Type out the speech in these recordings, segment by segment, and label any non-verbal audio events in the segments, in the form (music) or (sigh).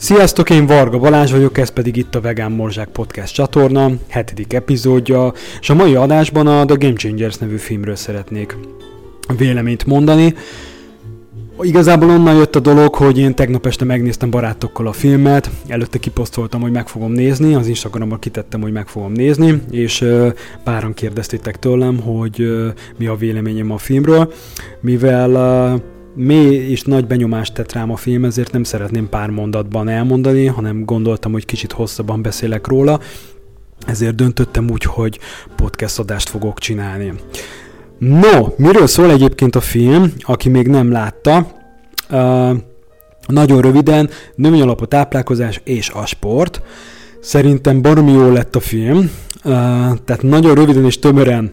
Sziasztok, én Varga Balázs vagyok, ez pedig itt a Vegán Morzsák Podcast csatorna, hetedik epizódja, és a mai adásban a The Game Changers nevű filmről szeretnék véleményt mondani. Igazából onnan jött a dolog, hogy én tegnap este megnéztem barátokkal a filmet, előtte kiposztoltam, hogy meg fogom nézni, az Instagramon kitettem, hogy meg fogom nézni, és páran kérdeztétek tőlem, hogy mi a véleményem a filmről, mivel mély és nagy benyomást tett rám a film, ezért nem szeretném pár mondatban elmondani, hanem gondoltam, hogy kicsit hosszabban beszélek róla, ezért döntöttem úgy, hogy podcast adást fogok csinálni. No, miről szól egyébként a film, aki még nem látta? Uh, nagyon röviden, női alapú táplálkozás és a sport. Szerintem baromi jó lett a film, uh, tehát nagyon röviden és tömören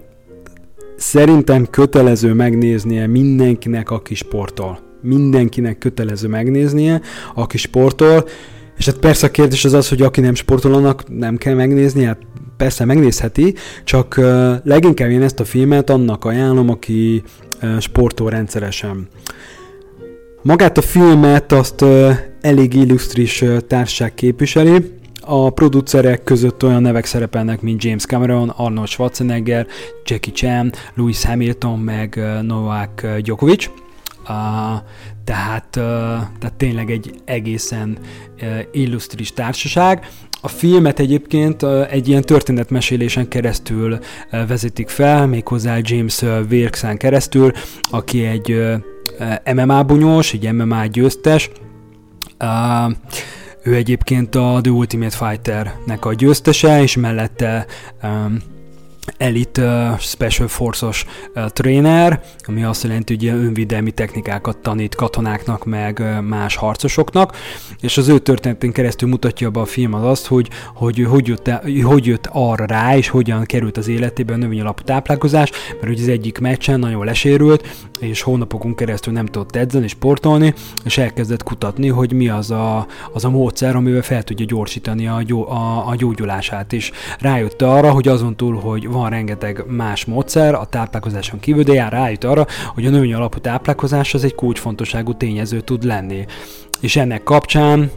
Szerintem kötelező megnéznie mindenkinek, aki sportol. Mindenkinek kötelező megnéznie, aki sportol. És hát persze a kérdés az az, hogy aki nem sportol, annak nem kell megnézni, hát persze megnézheti, csak leginkább én ezt a filmet annak ajánlom, aki sportol rendszeresen. Magát a filmet azt elég illusztris társaság képviseli, a producerek között olyan nevek szerepelnek, mint James Cameron, Arnold Schwarzenegger, Jackie Chan, Louis Hamilton, meg Novak Djokovic. Uh, tehát, uh, tehát tényleg egy egészen uh, illusztris társaság. A filmet egyébként egy ilyen történetmesélésen keresztül vezetik fel, méghozzá James Wilkes-en keresztül, aki egy MMA bunyós, egy MMA győztes, uh, ő egyébként a The Ultimate Fighter-nek a győztese, és mellette um, Elite uh, Special Forces uh, trainer, ami azt jelenti, hogy önvédelmi technikákat tanít katonáknak, meg uh, más harcosoknak, és az ő történetén keresztül mutatja be a film az azt, hogy hogy, hogy, jött, hogy jött arra rá, és hogyan került az életében a növény táplálkozás, mert hogy az egyik meccsen nagyon lesérült, és hónapokon keresztül nem tudott edzeni, sportolni, és elkezdett kutatni, hogy mi az a, az a módszer, amivel fel tudja gyorsítani a, gyó, a, a gyógyulását, és rájött arra, hogy azon túl, hogy van rengeteg más módszer a táplálkozáson kívül, de jár rájött arra, hogy a női alapú táplálkozás az egy kulcsfontosságú tényező tud lenni és ennek kapcsán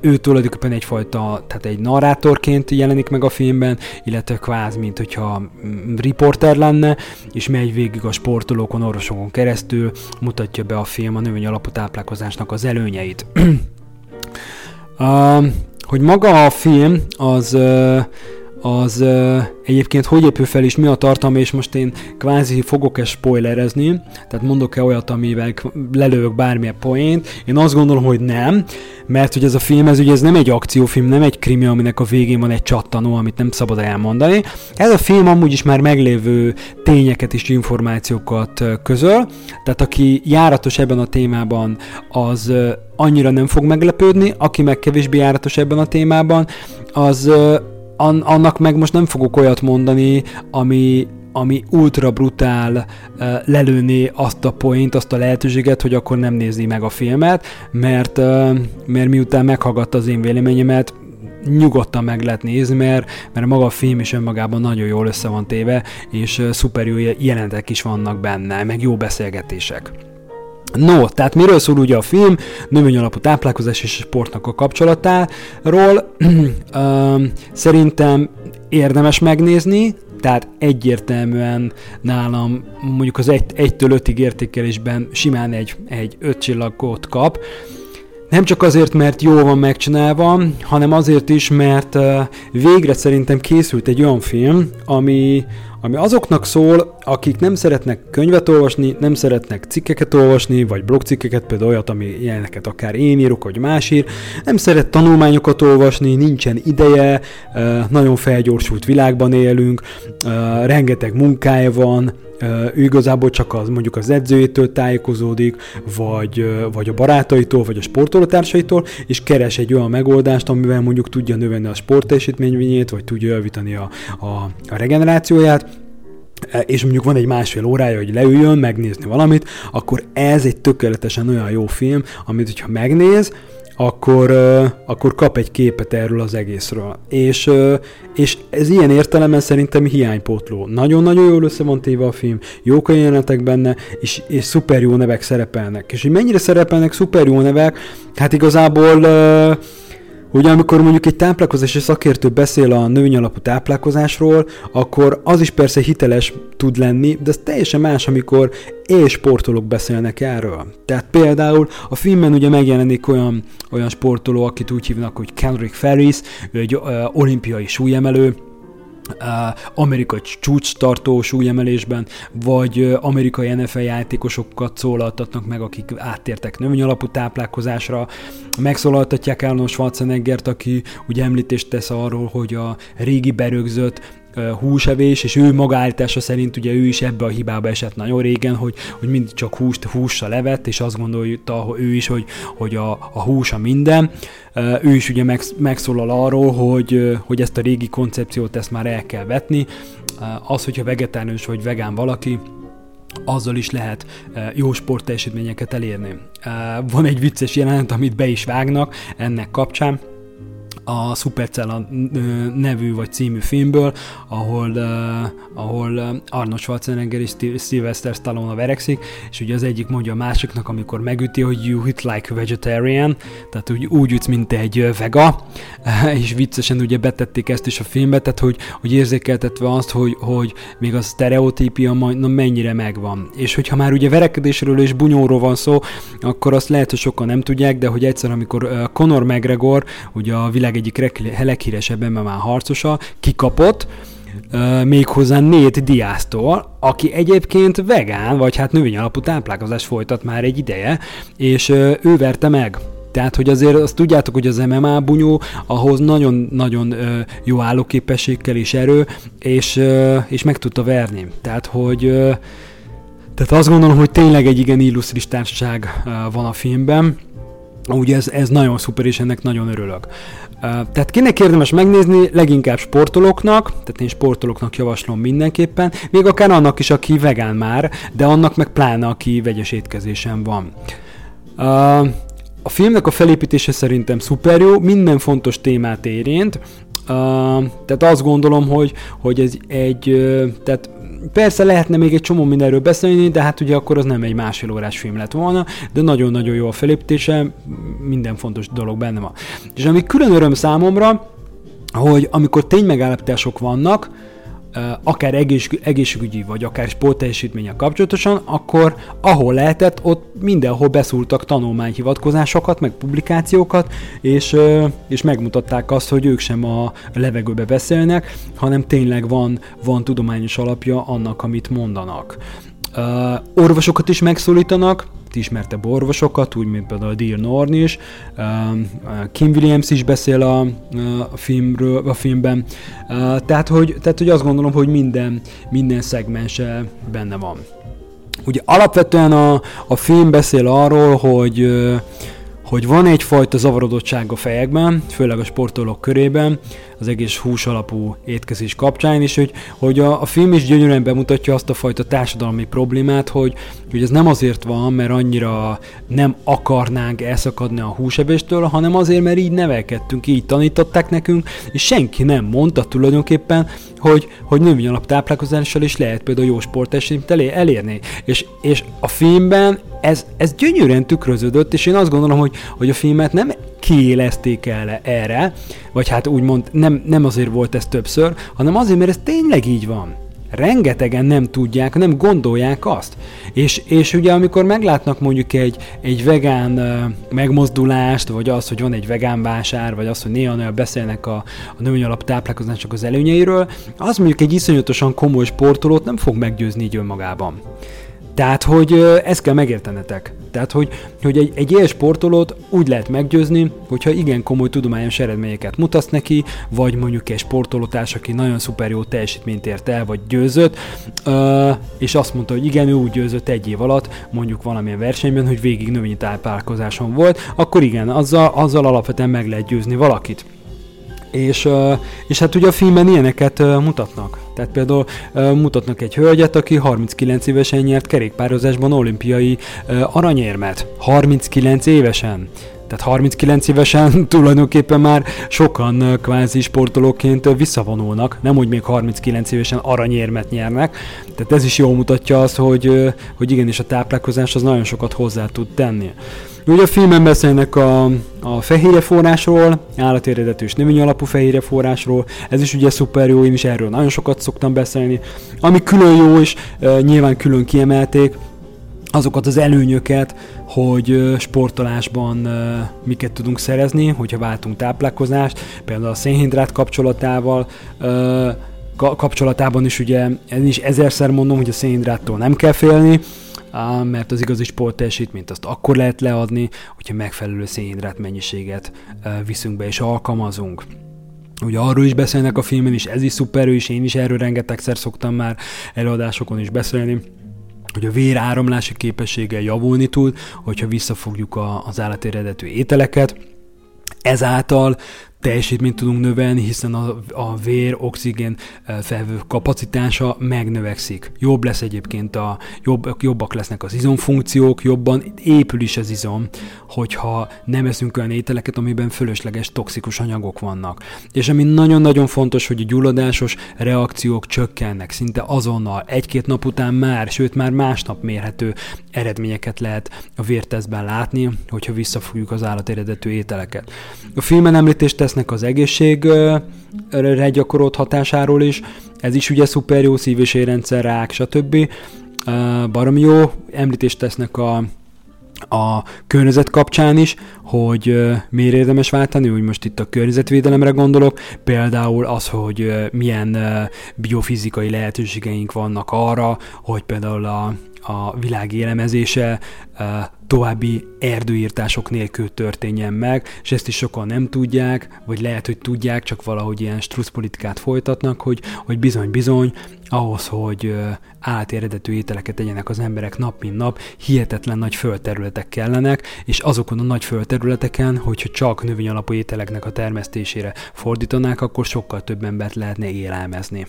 ő tulajdonképpen egyfajta, tehát egy narrátorként jelenik meg a filmben, illetve kvázi, mint hogyha mm, riporter lenne, és megy végig a sportolókon, orvosokon keresztül, mutatja be a film a növény alapú táplálkozásnak az előnyeit. (clears throat) hogy maga a film az az egyébként hogy épül fel és mi a tartalma, és most én kvázi fogok-e spoilerezni, tehát mondok-e olyat, amivel lelőök bármilyen poént. Én azt gondolom, hogy nem, mert hogy ez a film, ez ugye ez nem egy akciófilm, nem egy krimi, aminek a végén van egy csattanó, amit nem szabad elmondani. Ez a film amúgy is már meglévő tényeket és információkat közöl, tehát aki járatos ebben a témában, az annyira nem fog meglepődni, aki meg kevésbé járatos ebben a témában, az an, annak meg most nem fogok olyat mondani, ami, ami ultra brutál lelőni azt a point, azt a lehetőséget, hogy akkor nem nézni meg a filmet, mert, mert miután meghallgatta az én véleményemet, nyugodtan meg lehet nézni, mert, mert maga a film is önmagában nagyon jól össze van téve, és szuper jó jelentek is vannak benne, meg jó beszélgetések. No, tehát miről szól ugye a film? Növény alapú táplálkozás és sportnak a kapcsolatáról. (clears throat) Szerintem érdemes megnézni, tehát egyértelműen nálam mondjuk az 1-től 5-ig értékelésben simán egy, egy 5 csillagot kap. Nem csak azért, mert jól van megcsinálva, hanem azért is, mert végre szerintem készült egy olyan film, ami, ami azoknak szól, akik nem szeretnek könyvet olvasni, nem szeretnek cikkeket olvasni, vagy blogcikkeket, például olyat, ami ilyeneket akár én írok, vagy más ír, nem szeret tanulmányokat olvasni, nincsen ideje, nagyon felgyorsult világban élünk, rengeteg munkája van, ő igazából csak az mondjuk az edzőjétől tájékozódik, vagy, vagy a barátaitól, vagy a sportolótársaitól, és keres egy olyan megoldást, amivel mondjuk tudja növelni a sportteljesítményét, vagy tudja javítani a, a, a regenerációját, és mondjuk van egy másfél órája, hogy leüljön, megnézni valamit, akkor ez egy tökéletesen olyan jó film, amit hogyha megnéz, akkor, akkor kap egy képet erről az egészről. És, és ez ilyen értelemben szerintem hiánypótló. Nagyon-nagyon jól össze van téve a film, jók a jelenetek benne, és, és szuper jó nevek szerepelnek. És hogy mennyire szerepelnek szuper jó nevek, hát igazából Ugye amikor mondjuk egy táplálkozási szakértő beszél a növényalapú táplálkozásról, akkor az is persze hiteles tud lenni, de ez teljesen más, amikor és sportolók beszélnek erről. Tehát például a filmben ugye megjelenik olyan, olyan sportoló, akit úgy hívnak, hogy Kendrick Ferris, ő egy uh, olimpiai súlyemelő, amerikai csúcs tartó súlyemelésben, vagy amerikai NFL játékosokat szólaltatnak meg, akik áttértek növényalapú táplálkozásra, megszólaltatják Arnold Schwarzeneggert, aki ugye említést tesz arról, hogy a régi berögzött húsevés, és ő magállítása szerint ugye ő is ebbe a hibába esett nagyon régen, hogy, hogy mindig csak húst hússal levett, és azt gondolta ő is, hogy, hogy a, a hús a minden. Ő is ugye megszólal arról, hogy, hogy ezt a régi koncepciót ezt már el kell vetni. Az, hogyha vegetáriánus vagy vegán valaki, azzal is lehet jó sportteljesítményeket elérni. Van egy vicces jelenet, amit be is vágnak ennek kapcsán, a Supercella nevű vagy című filmből, ahol, uh, ahol Arnold Schwarzenegger és Sylvester Stallone verekszik, és ugye az egyik mondja a másiknak, amikor megüti, hogy you hit like a vegetarian, tehát úgy, úgy ütsz, mint egy vega, (laughs) és viccesen ugye betették ezt is a filmbe, tehát hogy, hogy érzékeltetve azt, hogy, hogy még a sztereotípia na, mennyire megvan. És hogyha már ugye verekedésről és bunyóról van szó, akkor azt lehet, hogy sokan nem tudják, de hogy egyszer, amikor Conor McGregor, ugye a világ egyik leghíresebb MMA harcosa kikapott, uh, méghozzá Nate Diáztól, aki egyébként vegán, vagy hát növényalapú táplálkozást folytat már egy ideje, és ő verte meg. Tehát, hogy azért azt tudjátok, hogy az MMA bunyó ahhoz nagyon-nagyon jó állóképességkel és erő, és, és meg tudta verni. Tehát, hogy tehát azt gondolom, hogy tényleg egy igen illusztris társaság van a filmben, Ugye ez, ez nagyon szuper, és ennek nagyon örülök. Tehát kinek érdemes megnézni? Leginkább sportolóknak, tehát én sportolóknak javaslom mindenképpen, még akár annak is, aki vegán már, de annak meg pláne, aki vegyes étkezésen van. A filmnek a felépítése szerintem szuper jó, minden fontos témát érint, tehát azt gondolom, hogy, hogy ez egy, tehát Persze lehetne még egy csomó mindenről beszélni, de hát ugye akkor az nem egy másfél órás film lett volna, de nagyon-nagyon jó a felépítése, minden fontos dolog benne van. És ami külön öröm számomra, hogy amikor ténymegállapítások vannak, akár egész, egészségügyi, vagy akár sportteljesítménye kapcsolatosan, akkor ahol lehetett, ott mindenhol beszúrtak tanulmányhivatkozásokat, meg publikációkat, és, és megmutatták azt, hogy ők sem a levegőbe beszélnek, hanem tényleg van, van tudományos alapja annak, amit mondanak. Orvosokat is megszólítanak, ismertebb orvosokat, úgy, mint például Dear Norn is. Kim Williams is beszél a, a, filmről, a filmben. Tehát, hogy, tehát, hogy azt gondolom, hogy minden, minden szegmense benne van. Ugye alapvetően a, a film beszél arról, hogy hogy van egyfajta zavarodottság a fejekben, főleg a sportolók körében, az egész hús alapú étkezés kapcsán, és hogy, hogy a, a film is gyönyörűen bemutatja azt a fajta társadalmi problémát, hogy, hogy ez nem azért van, mert annyira nem akarnánk elszakadni a húsebéstől, hanem azért, mert így nevelkedtünk, így tanították nekünk, és senki nem mondta tulajdonképpen, hogy, hogy növény alaptáplálkozással is lehet például jó sportesít elérni. És, és a filmben ez, ez gyönyörűen tükröződött, és én azt gondolom, hogy, hogy a filmet nem kiélezték el erre, vagy hát úgymond nem, nem azért volt ez többször, hanem azért, mert ez tényleg így van. Rengetegen nem tudják, nem gondolják azt. És, és ugye amikor meglátnak mondjuk egy, egy vegán megmozdulást, vagy az, hogy van egy vegán vásár, vagy az, hogy néha beszélnek a, a női alap táplálkozások az előnyeiről, az mondjuk egy iszonyatosan komoly sportolót nem fog meggyőzni így önmagában. Tehát, hogy ezt kell megértenetek. Tehát, hogy, hogy egy, egy ilyen sportolót úgy lehet meggyőzni, hogyha igen komoly tudományos eredményeket mutatsz neki, vagy mondjuk egy sportolótárs, aki nagyon szuper jó teljesítményt ért el, vagy győzött, és azt mondta, hogy igen, ő úgy győzött egy év alatt, mondjuk valamilyen versenyben, hogy végig növényi táplálkozáson volt, akkor igen, azzal, azzal alapvetően meg lehet győzni valakit. És, és hát ugye a filmben ilyeneket mutatnak. Tehát például mutatnak egy hölgyet, aki 39 évesen nyert kerékpározásban olimpiai aranyérmet. 39 évesen. Tehát 39 évesen (laughs) tulajdonképpen már sokan kvázi sportolóként visszavonulnak, nem úgy még 39 évesen aranyérmet nyernek. Tehát ez is jól mutatja azt, hogy, hogy igenis a táplálkozás az nagyon sokat hozzá tud tenni. Ugye a filmben beszélnek a, a fehérje forrásról, állati eredetű és növény alapú fehérje forrásról, ez is ugye szuper jó, én is erről nagyon sokat szoktam beszélni. Ami külön jó is, nyilván külön kiemelték, azokat az előnyöket, hogy sportolásban miket tudunk szerezni, hogyha váltunk táplálkozást, például a szénhidrát kapcsolatával, kapcsolatában is ugye, én is ezerszer mondom, hogy a szénhidráttól nem kell félni, mert az igazi sportteljesítményt azt akkor lehet leadni, hogyha megfelelő szénhidrát mennyiséget viszünk be és alkalmazunk. Ugye arról is beszélnek a filmen is, ez is szuper, és én is erről rengetegszer szoktam már előadásokon is beszélni, hogy a vér áramlási képessége javulni tud, hogyha visszafogjuk a, az állatéredetű ételeket, ezáltal teljesítményt tudunk növelni, hiszen a, a vér oxigén felvő kapacitása megnövekszik. Jobb lesz egyébként a, jobb, jobbak lesznek az izomfunkciók, jobban épül is az izom, hogyha nem eszünk olyan ételeket, amiben fölösleges toxikus anyagok vannak. És ami nagyon-nagyon fontos, hogy a gyulladásos reakciók csökkennek, szinte azonnal, egy-két nap után már, sőt már másnap mérhető eredményeket lehet a vértesztben látni, hogyha visszafogjuk az állateredetű ételeket. A filmen említést tesznek az egészségre gyakorolt hatásáról is, ez is ugye szuper jó, szív- és érrendszer, rák, stb. Baromi jó, említést tesznek a a környezet kapcsán is, hogy uh, miért érdemes váltani, úgy most itt a környezetvédelemre gondolok, például az, hogy milyen biofizikai lehetőségeink vannak arra, hogy például a, a világ élemezése további erdőírtások nélkül történjen meg, és ezt is sokan nem tudják, vagy lehet, hogy tudják, csak valahogy ilyen struszpolitikát folytatnak, hogy, hogy bizony-bizony, ahhoz, hogy állati eredetű ételeket tegyenek az emberek nap mint nap, hihetetlen nagy földterületek kellenek, és azokon a nagy földterületeken, hogyha csak növényalapú ételeknek a termesztésére fordítanák, akkor sokkal több embert lehetne élelmezni.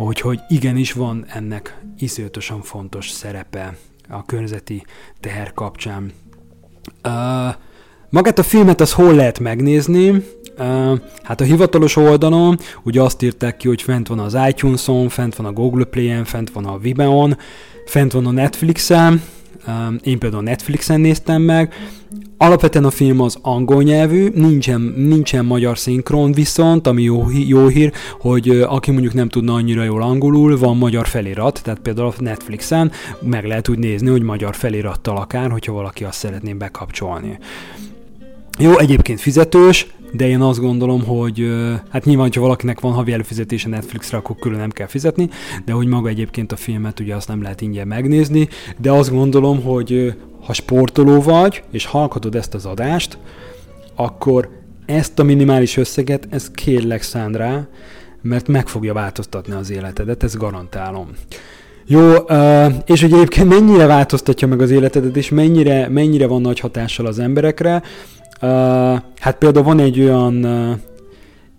Úgyhogy igenis van ennek iszonyatosan fontos szerepe a környezeti teher kapcsán. Uh, magát a filmet az hol lehet megnézni? Uh, hát a hivatalos oldalon ugye azt írták ki, hogy fent van az iTunes-on, fent van a Google Play-en, fent van a Vimeo-on, fent van a Netflix-en, én például Netflixen néztem meg, Alapvetően a film az angol nyelvű, nincsen, nincsen magyar szinkron, viszont ami jó, jó hír, hogy aki mondjuk nem tudna annyira jól angolul, van magyar felirat, tehát például a Netflixen meg lehet úgy nézni, hogy magyar felirattal akár, hogyha valaki azt szeretné bekapcsolni. Jó, egyébként fizetős, de én azt gondolom, hogy hát nyilván, ha valakinek van havi előfizetése Netflixre, akkor külön nem kell fizetni, de hogy maga egyébként a filmet ugye azt nem lehet ingyen megnézni, de azt gondolom, hogy ha sportoló vagy, és hallgatod ezt az adást, akkor ezt a minimális összeget, ez kérlek szánd rá, mert meg fogja változtatni az életedet, ezt garantálom. Jó, és hogy egyébként mennyire változtatja meg az életedet, és mennyire, mennyire van nagy hatással az emberekre, hát például van egy olyan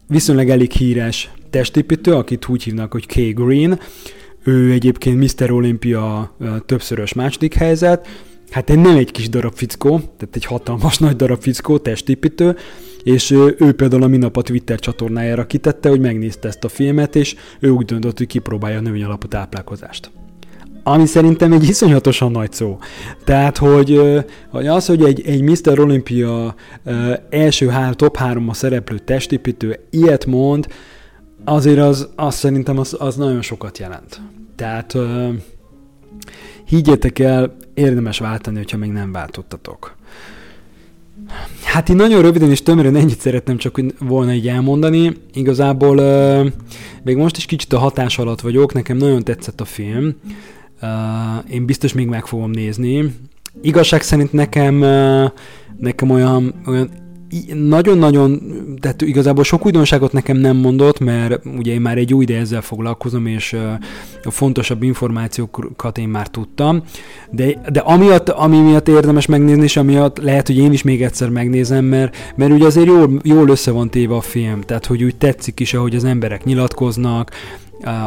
viszonylag elég híres testépítő, akit úgy hívnak, hogy K. Green, ő egyébként Mr. Olympia többszörös második helyzet, hát egy nem egy kis darab fickó, tehát egy hatalmas nagy darab fickó, testépítő, és ő, ő például a minap a Twitter csatornájára kitette, hogy megnézte ezt a filmet, és ő úgy döntött, hogy kipróbálja a növény alapú táplálkozást. Ami szerintem egy iszonyatosan nagy szó. Tehát, hogy, hogy az, hogy egy, egy Mr. Olympia első hár, top 3 a szereplő testépítő ilyet mond, azért az, az szerintem az, az nagyon sokat jelent. Tehát higgyétek el, érdemes váltani, hogyha még nem váltottatok. Hát én nagyon röviden és tömören ennyit szeretném csak volna így elmondani. Igazából uh, még most is kicsit a hatás alatt vagyok, nekem nagyon tetszett a film. Uh, én biztos még meg fogom nézni. Igazság szerint nekem, uh, nekem olyan, olyan nagyon-nagyon, tehát igazából sok újdonságot nekem nem mondott, mert ugye én már egy új ide ezzel foglalkozom, és a fontosabb információkat én már tudtam, de, de amiatt, ami miatt érdemes megnézni, és amiatt lehet, hogy én is még egyszer megnézem, mert, mert ugye azért jól, jól össze van téve a film, tehát hogy úgy tetszik is, ahogy az emberek nyilatkoznak,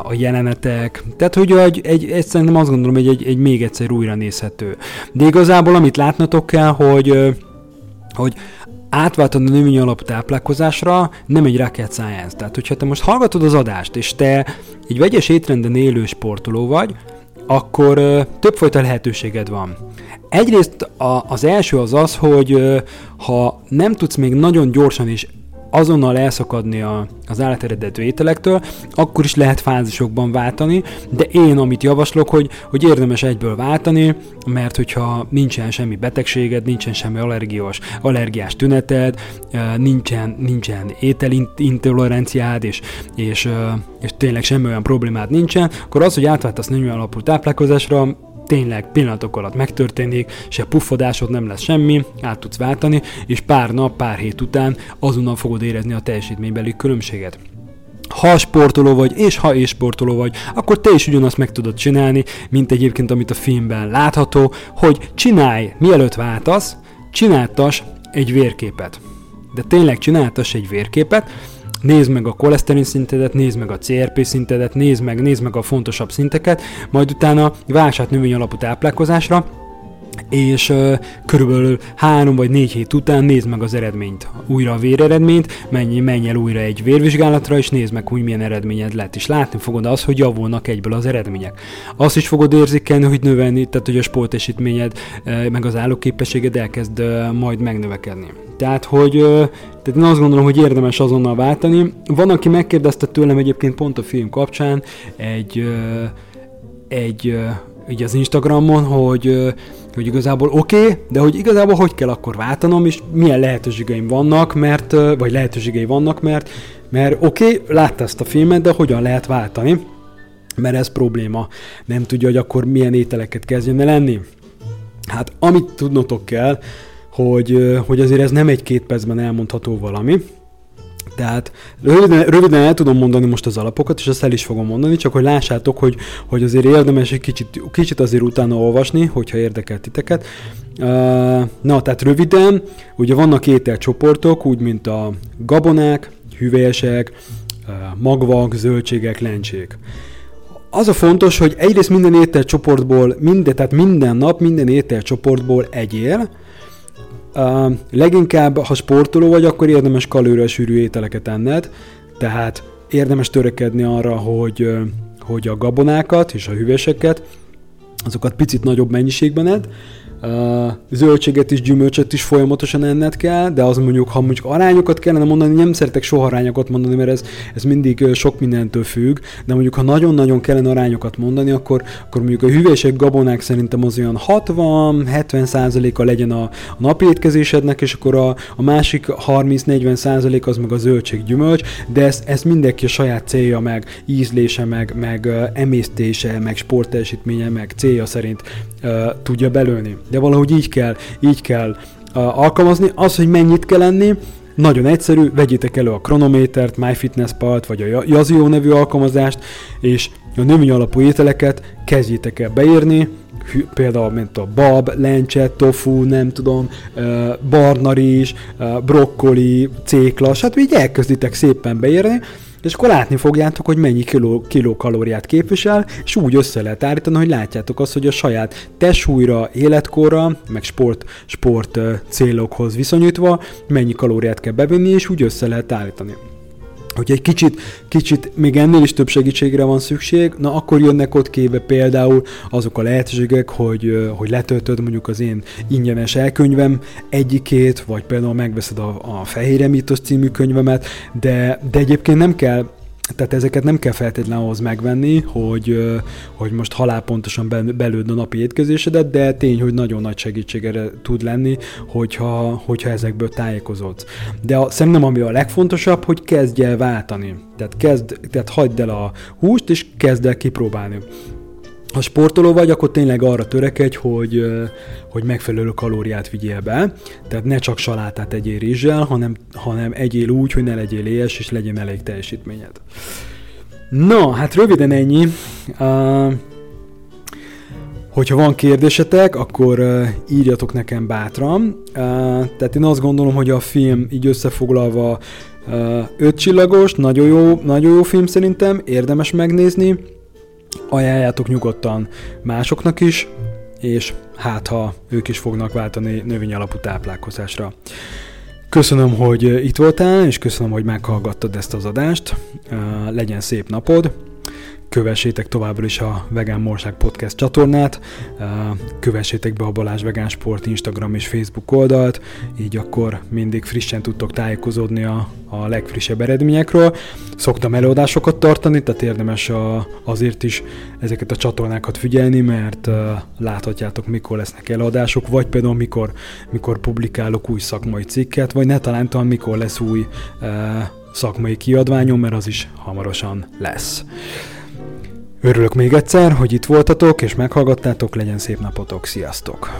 a jelenetek, tehát hogy egy, egy, egy szerintem azt gondolom, hogy egy, egy még egyszer újra nézhető. De igazából amit látnatok kell, hogy hogy átváltani a növényi alapú táplálkozásra nem egy rocket science. Tehát, hogyha te most hallgatod az adást, és te egy vegyes étrenden élő sportoló vagy, akkor ö, többfajta lehetőséged van. Egyrészt a, az első az az, hogy ha nem tudsz még nagyon gyorsan és azonnal elszakadni a, az állateredető ételektől, akkor is lehet fázisokban váltani, de én amit javaslok, hogy, hogy érdemes egyből váltani, mert hogyha nincsen semmi betegséged, nincsen semmi allergiós, allergiás tüneted, nincsen, nincsen ételintoleranciád, és, és, és tényleg semmi olyan problémád nincsen, akkor az, hogy átváltasz növényi alapú táplálkozásra, tényleg pillanatok alatt megtörténik, se puffadásod nem lesz semmi, át tudsz váltani, és pár nap, pár hét után azonnal fogod érezni a teljesítménybeli különbséget ha sportoló vagy, és ha és sportoló vagy, akkor te is ugyanazt meg tudod csinálni, mint egyébként amit a filmben látható, hogy csinálj, mielőtt váltasz, csináltas egy vérképet. De tényleg csináltas egy vérképet, nézd meg a koleszterin szintedet, nézd meg a CRP szintedet, nézd meg, nézd meg a fontosabb szinteket, majd utána válsát növény alapú táplálkozásra, és uh, körülbelül három vagy négy hét után nézd meg az eredményt, újra a véreredményt, menj, menj el újra egy vérvizsgálatra, és nézd meg, hogy milyen eredményed lett, és látni fogod az, hogy javulnak egyből az eredmények. Azt is fogod érzékelni, hogy növelni, tehát hogy a sportesítményed, uh, meg az állóképességed elkezd uh, majd megnövekedni. Tehát, hogy tehát én azt gondolom, hogy érdemes azonnal váltani. Van, aki megkérdezte tőlem egyébként pont a film kapcsán egy, egy így az Instagramon, hogy, hogy igazából oké, okay, de hogy igazából hogy kell akkor váltanom, és milyen lehetőségeim vannak, mert, vagy lehetőségei vannak, mert, mert oké, okay, látta ezt a filmet, de hogyan lehet váltani, mert ez probléma. Nem tudja, hogy akkor milyen ételeket kezdjen el lenni. Hát amit tudnotok kell, hogy, hogy azért ez nem egy-két percben elmondható valami. Tehát röviden, röviden el tudom mondani most az alapokat, és azt el is fogom mondani, csak hogy lássátok, hogy, hogy azért érdemes egy kicsit, kicsit azért utána olvasni, hogyha érdekel titeket. Na, tehát röviden, ugye vannak ételcsoportok, úgy mint a gabonák, hüvelyesek, magvak, zöldségek, lencsék. Az a fontos, hogy egyrészt minden ételcsoportból, minden, tehát minden nap minden ételcsoportból egyél, Leginkább, ha sportoló vagy, akkor érdemes kalóriasűrű ételeket enned, tehát érdemes törekedni arra, hogy, hogy a gabonákat és a hüveseket, azokat picit nagyobb mennyiségben edd, zöldséget is, gyümölcsöt is folyamatosan enned kell, de az mondjuk, ha mondjuk arányokat kellene mondani, nem szeretek soha arányokat mondani, mert ez, ez mindig sok mindentől függ, de mondjuk, ha nagyon-nagyon kellene arányokat mondani, akkor, akkor mondjuk a hüvések, gabonák szerintem az olyan 60-70 százaléka legyen a, a napi étkezésednek, és akkor a, a másik 30-40 százalék az meg a zöldség, gyümölcs, de ezt, ezt mindenki a saját célja, meg ízlése, meg, meg emésztése, meg sportteljesítménye, meg célja szerint tudja belőni de valahogy így kell, így kell alkalmazni. Az, hogy mennyit kell enni, nagyon egyszerű, vegyétek elő a Chronometert, MyFitnessPal-t vagy a Yazio nevű alkalmazást, és a növény alapú ételeket kezdjétek el beírni, például mint a bab, lencse, tofu, nem tudom, barna rizs, brokkoli, cékla, stb. így elkezditek szépen beírni, és akkor látni fogjátok, hogy mennyi kiló, kilokalóriát képvisel, és úgy össze lehet állítani, hogy látjátok azt, hogy a saját testsúlyra, életkorra, meg sport, sport célokhoz viszonyítva mennyi kalóriát kell bevenni, és úgy össze lehet állítani. Hogyha egy kicsit, kicsit még ennél is több segítségre van szükség, na akkor jönnek ott képbe például azok a lehetőségek, hogy, hogy letöltöd mondjuk az én ingyenes elkönyvem egyikét, vagy például megveszed a, a Fehér Emitos című könyvemet, de, de egyébként nem kell tehát ezeket nem kell feltétlenül ahhoz megvenni, hogy, hogy most halálpontosan belőd a napi étkezésedet, de tény, hogy nagyon nagy segítségére tud lenni, hogyha, hogyha ezekből tájékozódsz. De a, szerintem ami a legfontosabb, hogy kezdj el váltani. Tehát, kezd, tehát hagyd el a húst, és kezd el kipróbálni ha sportoló vagy, akkor tényleg arra törekedj, hogy, hogy megfelelő kalóriát vigyél be, tehát ne csak salátát egyél rizssel, hanem, hanem egyél úgy, hogy ne legyél éhes, és legyen elég teljesítményed. Na, hát röviden ennyi. Uh, hogyha van kérdésetek, akkor írjatok nekem bátran. Tehát én azt gondolom, hogy a film így összefoglalva uh, öt csillagos, nagyon jó, nagyon jó film szerintem, érdemes megnézni ajánljátok nyugodtan másoknak is, és hát ha ők is fognak váltani növény alapú táplálkozásra. Köszönöm, hogy itt voltál, és köszönöm, hogy meghallgattad ezt az adást. Legyen szép napod! Kövessétek továbbra is a Vegán Morság Podcast csatornát, kövessétek be a Balázs Vegán Sport Instagram és Facebook oldalt, így akkor mindig frissen tudtok tájékozódni a, a legfrissebb eredményekről. Szoktam előadásokat tartani, tehát érdemes a, azért is ezeket a csatornákat figyelni, mert láthatjátok, mikor lesznek előadások, vagy például mikor, mikor publikálok új szakmai cikket, vagy ne talán mikor lesz új szakmai kiadványom, mert az is hamarosan lesz. Örülök még egyszer, hogy itt voltatok és meghallgattátok, legyen szép napotok, sziasztok!